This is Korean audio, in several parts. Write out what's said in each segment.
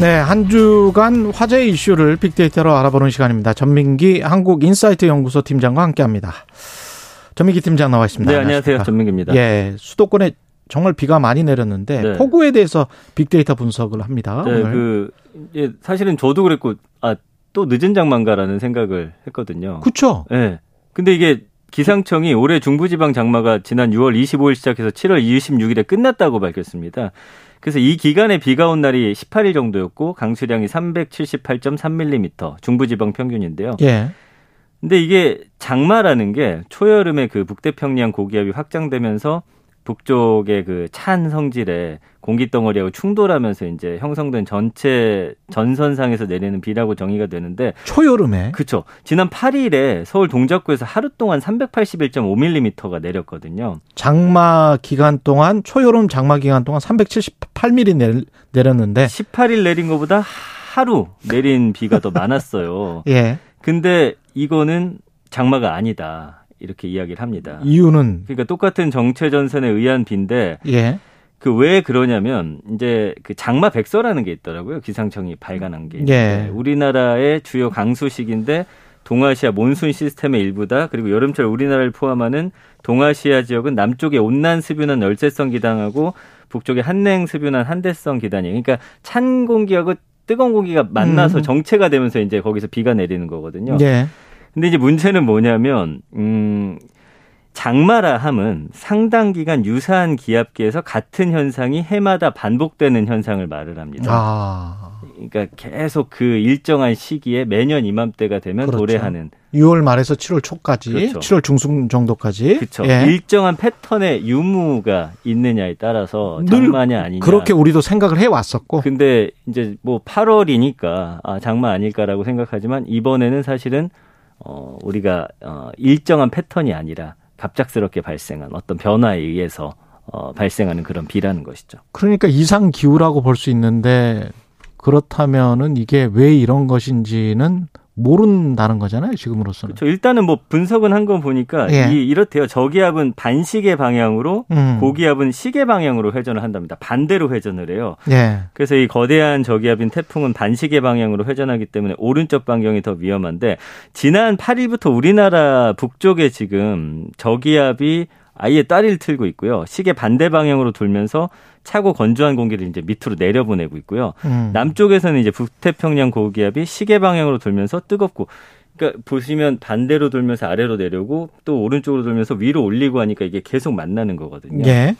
네, 한 주간 화제 이슈를 빅데이터로 알아보는 시간입니다. 전민기 한국인사이트 연구소 팀장과 함께합니다. 전민기 팀장 나와 있습니다. 네, 안녕하세요. 전민기입니다. 예, 수도권에 정말 비가 많이 내렸는데 네. 폭우에 대해서 빅데이터 분석을 합니다. 네, 오늘. 그 예, 사실은 저도 그랬고 아 또 늦은 장마인가라는 생각을 했거든요. 그렇죠. 예. 네. 근데 이게 기상청이 올해 중부지방 장마가 지난 6월 25일 시작해서 7월 26일에 끝났다고 밝혔습니다. 그래서 이 기간에 비가 온 날이 18일 정도였고 강수량이 378.3mm 중부지방 평균인데요. 예. 근데 이게 장마라는 게 초여름에 그 북태평양 고기압이 확장되면서 북쪽의 그 찬 성질에 공기 덩어리하고 충돌하면서 이제 형성된 전체 전선상에서 내리는 비라고 정의가 되는데 초여름에 그렇죠. 지난 8일에 서울 동작구에서 하루 동안 381.5mm가 내렸거든요. 장마 기간 동안 초여름 장마 기간 동안 378mm 내렸는데 18일 내린 것보다 하루 내린 비가 더 많았어요. 예. 근데 이거는 장마가 아니다. 이렇게 이야기를 합니다. 이유는 그러니까 똑같은 정체 전선에 의한 비인데 예. 그왜 그러냐면 이제 그 장마 백서라는 게 있더라고요. 기상청이 발간한 게. 예. 우리나라의 주요 강수식인데 동아시아 몬순 시스템의 일부다. 그리고 여름철 우리나라를 포함하는 동아시아 지역은 남쪽에 온난 습유난 열대성 기단하고 북쪽에 한냉 습유난 한대성 기단이에요. 그러니까 찬 공기하고 뜨거운 공기가 만나서 음. 정체가 되면서 이제 거기서 비가 내리는 거거든요. 예. 근데 이제 문제는 뭐냐면 음 장마라 함은 상당 기간 유사한 기압계에서 같은 현상이 해마다 반복되는 현상을 말을 합니다. 아. 그러니까 계속 그 일정한 시기에 매년 이맘때가 되면 그렇죠. 도래하는 6월 말에서 7월 초까지, 그렇죠. 7월 중순 정도까지 그렇죠. 예. 일정한 패턴의 유무가 있느냐에 따라서 장마냐 아니냐. 그렇게 우리도 생각을 해 왔었고. 근데 이제 뭐 8월이니까 아 장마 아닐까라고 생각하지만 이번에는 사실은 어, 우리가 어, 일정한 패턴이 아니라 갑작스럽게 발생한 어떤 변화에 의해서 어, 발생하는 그런 비라는 것이죠. 그러니까 이상 기후라고 볼 수 있는데 그렇다면은 이게 왜 이런 것인지는 모른다는 거잖아요, 지금으로서는. 그렇죠. 일단은 뭐 분석은 한 건 보니까 예. 이 이렇대요. 저기압은 반시계 방향으로 음. 고기압은 시계 방향으로 회전을 한답니다. 반대로 회전을 해요. 예. 그래서 이 거대한 저기압인 태풍은 반시계 방향으로 회전하기 때문에 오른쪽 반경이 더 위험한데 지난 8일부터 우리나라 북쪽에 지금 저기압이 아예 따리를 틀고 있고요. 시계 반대 방향으로 돌면서 차고 건조한 공기를 이제 밑으로 내려보내고 있고요. 음. 남쪽에서는 이제 북태평양 고기압이 시계 방향으로 돌면서 뜨겁고 그러니까 보시면 반대로 돌면서 아래로 내려오고 또 오른쪽으로 돌면서 위로 올리고 하니까 이게 계속 만나는 거거든요. 예.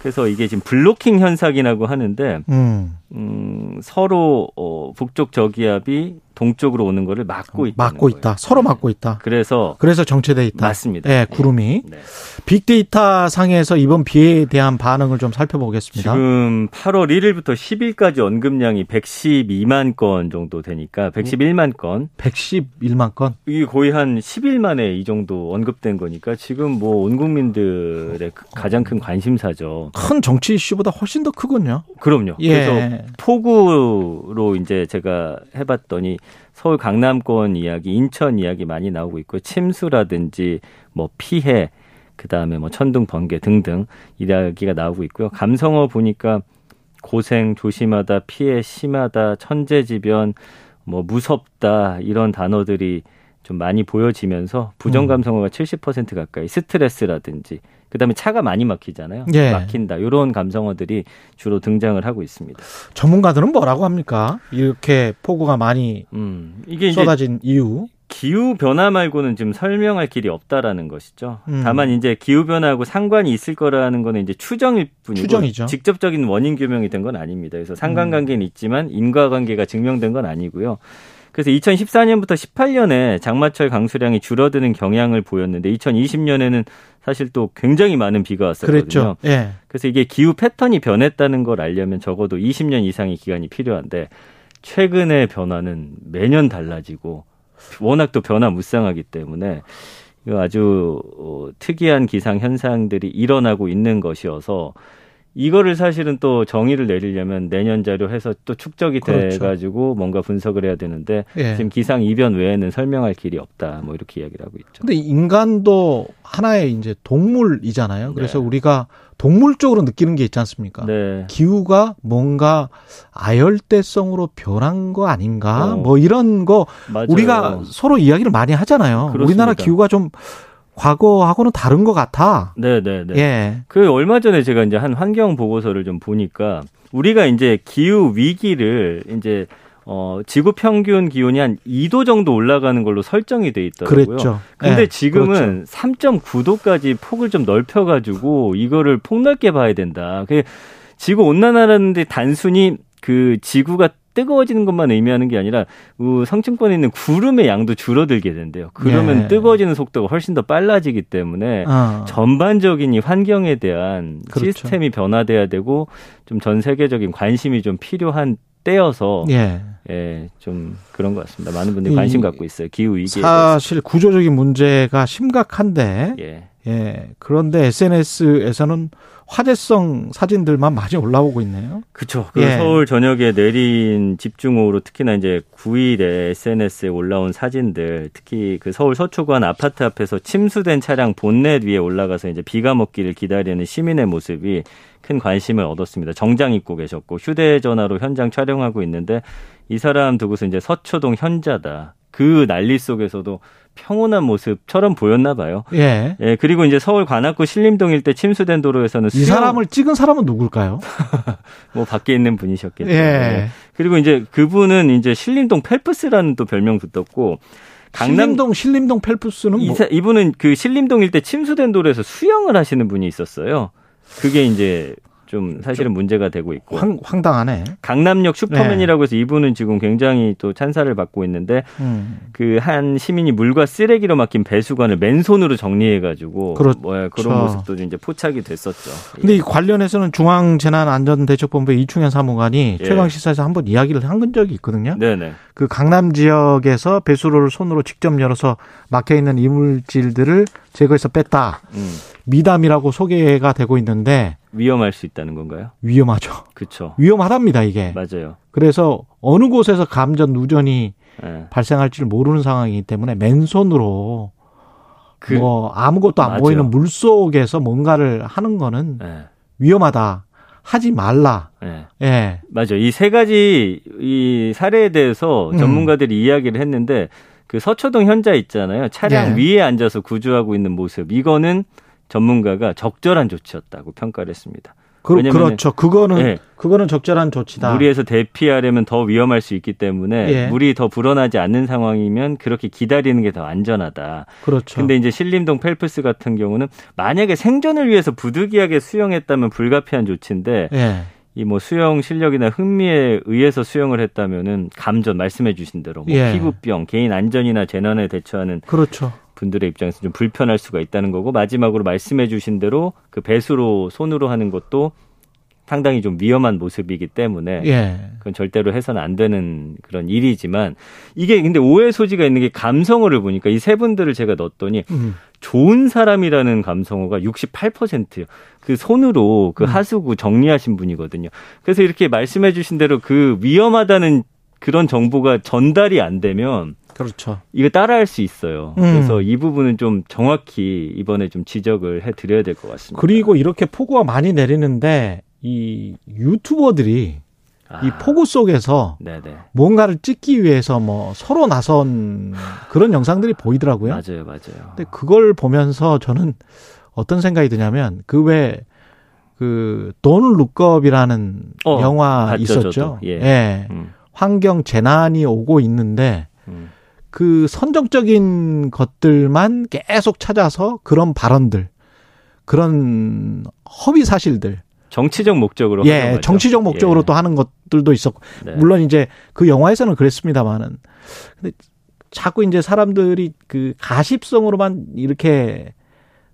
그래서 이게 지금 블로킹 현상이라고 하는데 음. 음, 서로 어, 북쪽 저기압이 동쪽으로 오는 거를 막고 있다. 막고 거예요. 있다. 서로 막고 있다. 그래서 그래서 정체돼 있다. 맞습니다. 네, 구름이. 네. 빅데이터 상에서 이번 비에 대한 반응을 좀 살펴보겠습니다. 지금 8월 1일부터 10일까지 언급량이 112만 건 정도 되니까 111만 건. 111만 건? 이게 거의 한 10일 만에 이 정도 언급된 거니까 지금 뭐 온 국민들의 가장 큰 관심사죠. 큰 정치 이슈보다 훨씬 더 크군요. 그럼요. 예. 그래서 폭우로 이제 제가 해봤더니 서울 강남권 이야기, 인천 이야기 많이 나오고 있고 침수라든지 뭐 피해, 그 다음에 뭐 천둥 번개 등등 이야기가 나오고 있고요. 감성어 보니까 고생 조심하다, 피해 심하다, 천재지변, 뭐 무섭다 이런 단어들이 좀 많이 보여지면서 부정 감성어가 음. 70% 가까이 스트레스라든지 그다음에 차가 많이 막히잖아요. 예. 막힌다. 이런 감성어들이 주로 등장을 하고 있습니다. 전문가들은 뭐라고 합니까? 이렇게 폭우가 많이 음, 이게 쏟아진 이유? 기후 변화 말고는 지금 설명할 길이 없다라는 것이죠. 음. 다만 이제 기후 변화하고 상관이 있을 거라는 거는 이제 추정일 뿐이고 추정이죠. 직접적인 원인 규명이 된 건 아닙니다. 그래서 상관관계는 음. 있지만 인과관계가 증명된 건 아니고요. 그래서 2014년부터 18년에 장마철 강수량이 줄어드는 경향을 보였는데 2020년에는 사실 또 굉장히 많은 비가 왔었거든요. 그랬죠. 예. 그래서 이게 기후 패턴이 변했다는 걸 알려면 적어도 20년 이상의 기간이 필요한데 최근의 변화는 매년 달라지고 워낙 또 변화 무쌍하기 때문에 이거 아주 어, 특이한 기상 현상들이 일어나고 있는 것이어서 이거를 사실은 또 정의를 내리려면 내년 자료 해서 또 축적이 그렇죠. 돼가지고 뭔가 분석을 해야 되는데 예. 지금 기상 이변 외에는 설명할 길이 없다. 뭐 이렇게 이야기를 하고 있죠. 근데 인간도 하나의 이제 동물이잖아요. 그래서 네. 우리가 동물적으로 느끼는 게 있지 않습니까? 네. 기후가 뭔가 아열대성으로 변한 거 아닌가? 어. 뭐 이런 거 맞아요. 우리가 서로 이야기를 많이 하잖아요. 그렇습니다. 우리나라 기후가 좀 과거하고는 다른 것 같아. 네네네. 예. 그 얼마 전에 제가 이제 한 환경 보고서를 좀 보니까 우리가 이제 기후 위기를 이제 어 지구 평균 기온이 한 2도 정도 올라가는 걸로 설정이 돼 있더라고요. 그랬죠. 근데 예, 지금은 3.9도까지 폭을 좀 넓혀 가지고 이거를 폭넓게 봐야 된다. 그 지구 온난화라는데 단순히 그 지구가 뜨거워지는 것만 의미하는 게 아니라 우 성층권에 있는 구름의 양도 줄어들게 된대요. 그러면 예. 뜨거워지는 속도가 훨씬 더 빨라지기 때문에 어. 전반적인 이 환경에 대한 그렇죠. 시스템이 변화돼야 되고 좀 전 세계적인 관심이 좀 필요한 때여서 예. 예. 좀 그런 것 같습니다. 많은 분들이 이 관심 갖고 있어요. 기후 위기에 대해서. 사실 구조적인 문제가 심각한데 예. 예. 그런데 SNS에서는 화제성 사진들만 많이 올라오고 있네요. 그렇죠. 그 예. 서울 전역에 내린 집중호우로 특히나 이제 9일에 SNS에 올라온 사진들, 특히 그 서울 서초관 아파트 앞에서 침수된 차량 본넷 위에 올라가서 이제 비가 먹기를 기다리는 시민의 모습이 큰 관심을 얻었습니다. 정장 입고 계셨고 휴대전화로 현장 촬영하고 있는데 이 사람 두고서 이제 서초동 현자다. 그 난리 속에서도 평온한 모습처럼 보였나 봐요. 예. 예, 그리고 이제 서울 관악구 신림동 일대 침수된 도로에서는 이 수영- 사람을 찍은 사람은 누굴까요? 뭐 밖에 있는 분이셨겠죠. 예. 네. 그리고 이제 그분은 이제 신림동 펠프스라는 또 별명 붙었고 강남 신림동 신림동 펠프스는 뭐, 이분은 그 신림동 일대 침수된 도로에서 수영을 하시는 분이 있었어요. 그게 이제 좀 사실은 문제가 되고 있고 황, 황당하네. 강남역 슈퍼맨이라고 해서 이분은 지금 굉장히 또 찬사를 받고 있는데 음. 그한 시민이 물과 쓰레기로 막힌 배수관을 맨손으로 정리해가지고 그렇죠. 뭐 그런 모습도 이제 포착이 됐었죠. 근데 이 관련해서는 중앙재난안전대책본부 이충현 사무관이 예. 최강 시사에서 한번 이야기를 한 적이 있거든요. 네네. 그 강남 지역에서 배수로를 손으로 직접 열어서 막혀 있는 이물질들을 제거해서 뺐다. 음, 미담이라고 소개가 되고 있는데 위험할 수 있다는 건가요? 위험하죠. 그렇죠. 위험하답니다, 이게. 맞아요. 그래서 어느 곳에서 감전 누전이 예. 발생할지를 모르는 상황이기 때문에 맨손으로 그- 뭐 아무것도 안 맞아요. 보이는 물 속에서 뭔가를 하는 거는 예. 위험하다. 하지 말라. 예. 예. 맞아요. 이 세 가지 이 사례에 대해서 음. 전문가들이 이야기를 했는데 그 서초동 현자 있잖아요. 차량 네. 위에 앉아서 구조하고 있는 모습. 이거는 전문가가 적절한 조치였다고 평가를 했습니다. 그, 그렇죠. 그거는 예. 그거는 적절한 조치다. 무리에서 대피하려면 더 위험할 수 있기 때문에 예. 물이 더 불어나지 않는 상황이면 그렇게 기다리는 게 더 안전하다. 그렇죠. 근데 이제 신림동 펠프스 같은 경우는 만약에 생존을 위해서 부득이하게 수영했다면 불가피한 조치인데 예. 이 뭐 수영 실력이나 흥미에 의해서 수영을 했다면은 감전 말씀해 주신 대로 뭐 예. 피부병, 개인 안전이나 재난에 대처하는 그렇죠. 분들의 입장에서 좀 불편할 수가 있다는 거고 마지막으로 말씀해 주신 대로 그 배수로 손으로 하는 것도 상당히 좀 위험한 모습이기 때문에 예. 그건 절대로 해서는 안 되는 그런 일이지만 이게 근데 오해 소지가 있는 게 감성어를 보니까 이 세 분들을 제가 넣었더니 음. 좋은 사람이라는 감성어가 68%요. 그 손으로 그 음. 하수구 정리하신 분이거든요. 그래서 이렇게 말씀해 주신 대로 그 위험하다는 그런 정보가 전달이 안 되면 그렇죠. 이거 따라할 수 있어요. 음. 그래서 이 부분은 좀 정확히 이번에 좀 지적을 해 드려야 될 것 같습니다. 그리고 이렇게 폭우가 많이 내리는데 이 유튜버들이 아, 이 폭우 속에서 네네. 뭔가를 찍기 위해서 뭐 서로 나선 그런 영상들이 보이더라고요. 맞아요, 맞아요. 근데 그걸 보면서 저는 어떤 생각이 드냐면 그왜 그돈 룩업이라는 어, 영화 봤죠, 있었죠. 저도. 예. 예. 음, 환경 재난이 오고 있는데 음. 그 선정적인 것들만 계속 찾아서 그런 발언들, 그런 허위 사실들, 정치적 목적으로 예. 정치적 목적으로 예. 또 하는 것들도 있었고, 네. 물론 이제 그 영화에서는 그랬습니다만은, 근데 자꾸 이제 사람들이 그 가십성으로만 이렇게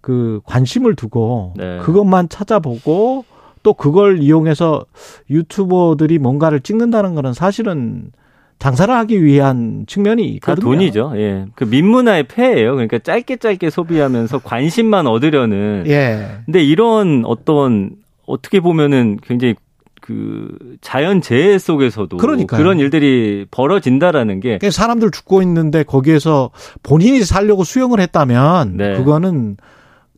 그 관심을 두고 네. 그것만 찾아보고 또 그걸 이용해서 유튜버들이 뭔가를 찍는다는 거는 사실은 장사를 하기 위한 측면이 다 있거든요. 돈이죠. 예. 그 민문화의 폐예요. 그러니까 짧게 짧게 소비하면서 관심만 얻으려는. 예. 근데 이런 어떤 어떻게 보면은 굉장히 그 자연 재해 속에서도 그러니까요. 그런 일들이 벌어진다라는 게 그러니까 사람들 죽고 있는데 거기에서 본인이 살려고 수영을 했다면 네. 그거는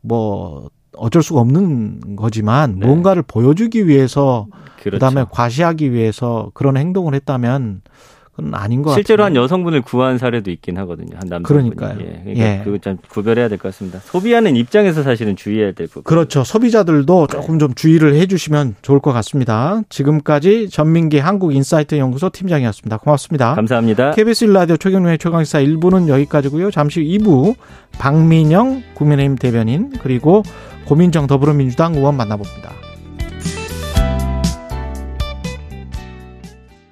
뭐 어쩔 수가 없는 거지만 네. 뭔가를 보여주기 위해서 그렇죠. 그다음에 과시하기 위해서 그런 행동을 했다면 그 건 아닌 것 실제로 한 같아요. 여성분을 구한 사례도 있긴 하거든요. 한 남성분이. 그러니까요. 예. 그러니까 예. 그거 좀 구별해야 될 것 같습니다. 소비하는 입장에서 사실은 주의해야 될 부분. 그렇죠. 소비자들도 조금 좀 주의를 해주시면 좋을 것 같습니다. 지금까지 전민기 한국인사이트 연구소 팀장이었습니다. 고맙습니다. 감사합니다. KBS 1라디오 최경련의 최강시사 1부는 여기까지고요. 잠시 후 2부 박민영 국민의힘 대변인 그리고 고민정 더불어민주당 의원 만나봅니다.